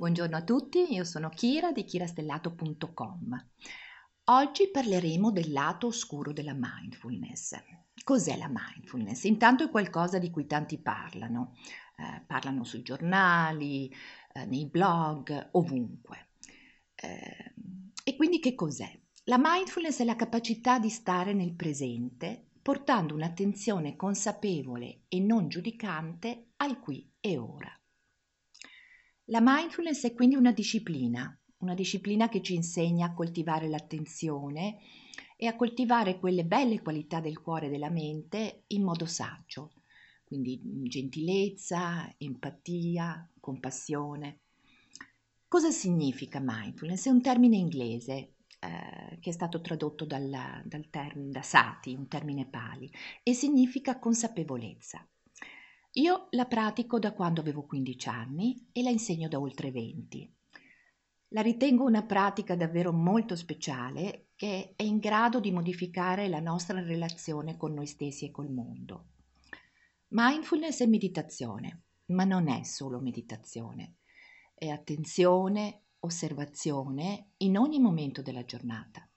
Buongiorno a tutti, io sono Kira di kirastellato.com. Oggi parleremo del lato oscuro della mindfulness. Cos'è la mindfulness? Intanto è qualcosa di cui tanti parlano, eh, parlano sui giornali, eh, nei blog, ovunque. Eh, e quindi che cos'è? La mindfulness è la capacità di stare nel presente portando un'attenzione consapevole e non giudicante al qui e ora. La mindfulness è quindi una disciplina, una disciplina che ci insegna a coltivare l'attenzione e a coltivare quelle belle qualità del cuore e della mente in modo saggio, quindi gentilezza, empatia, compassione. Cosa significa mindfulness? È un termine inglese eh, che è stato tradotto dal, dal termine, da Sati, un termine pali, e significa consapevolezza. Io la pratico da quando avevo 15 anni e la insegno da oltre 20. La ritengo una pratica davvero molto speciale che è in grado di modificare la nostra relazione con noi stessi e col mondo. Mindfulness è meditazione, ma non è solo meditazione, è attenzione, osservazione in ogni momento della giornata.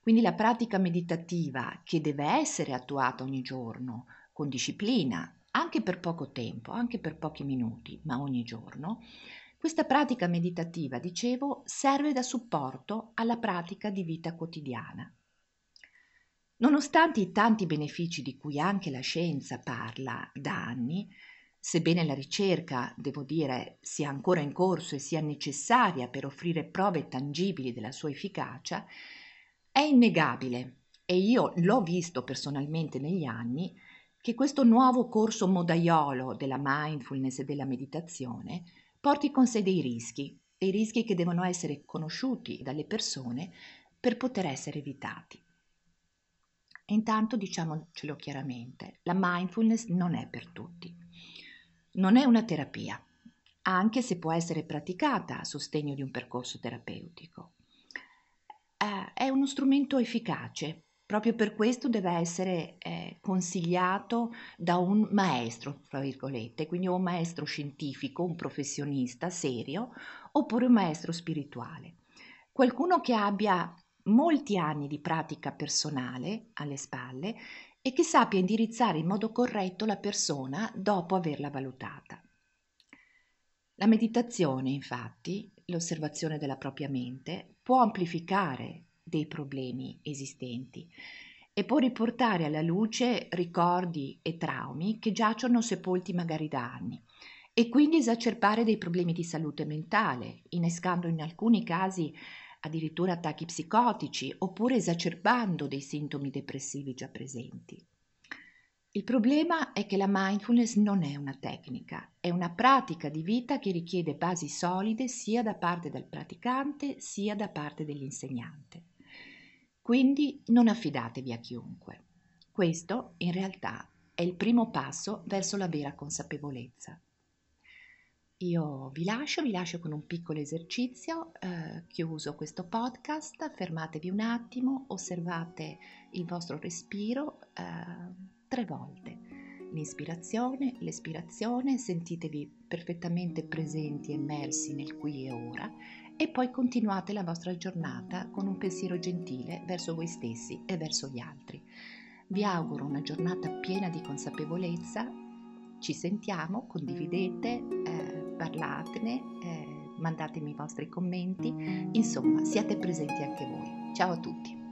Quindi la pratica meditativa che deve essere attuata ogni giorno con disciplina, anche per poco tempo, anche per pochi minuti, ma ogni giorno, questa pratica meditativa, dicevo, serve da supporto alla pratica di vita quotidiana. Nonostante i tanti benefici di cui anche la scienza parla da anni, sebbene la ricerca, devo dire, sia ancora in corso e sia necessaria per offrire prove tangibili della sua efficacia, è innegabile, e io l'ho visto personalmente negli anni, che questo nuovo corso modaiolo della mindfulness e della meditazione porti con sé dei rischi, dei rischi che devono essere conosciuti dalle persone per poter essere evitati. E intanto diciamocelo chiaramente, la mindfulness non è per tutti. Non è una terapia, anche se può essere praticata a sostegno di un percorso terapeutico. Eh, è uno strumento efficace Proprio per questo deve essere eh, consigliato da un maestro, fra virgolette, quindi un maestro scientifico, un professionista serio, oppure un maestro spirituale. Qualcuno che abbia molti anni di pratica personale alle spalle e che sappia indirizzare in modo corretto la persona dopo averla valutata. La meditazione, infatti, l'osservazione della propria mente, può amplificare dei problemi esistenti e può riportare alla luce ricordi e traumi che giacciono sepolti magari da anni e quindi esacerbare dei problemi di salute mentale, innescando in alcuni casi addirittura attacchi psicotici oppure esacerbando dei sintomi depressivi già presenti. Il problema è che la mindfulness non è una tecnica, è una pratica di vita che richiede basi solide sia da parte del praticante sia da parte dell'insegnante. Quindi non affidatevi a chiunque. Questo in realtà è il primo passo verso la vera consapevolezza. Io vi lascio, vi lascio con un piccolo esercizio, eh, chiuso questo podcast, fermatevi un attimo, osservate il vostro respiro eh, tre volte. L'inspirazione, l'espirazione, sentitevi perfettamente presenti e immersi nel qui e ora e poi continuate la vostra giornata con un pensiero gentile verso voi stessi e verso gli altri. Vi auguro una giornata piena di consapevolezza, ci sentiamo, condividete, eh, parlatene, eh, mandatemi i vostri commenti, insomma siate presenti anche voi. Ciao a tutti!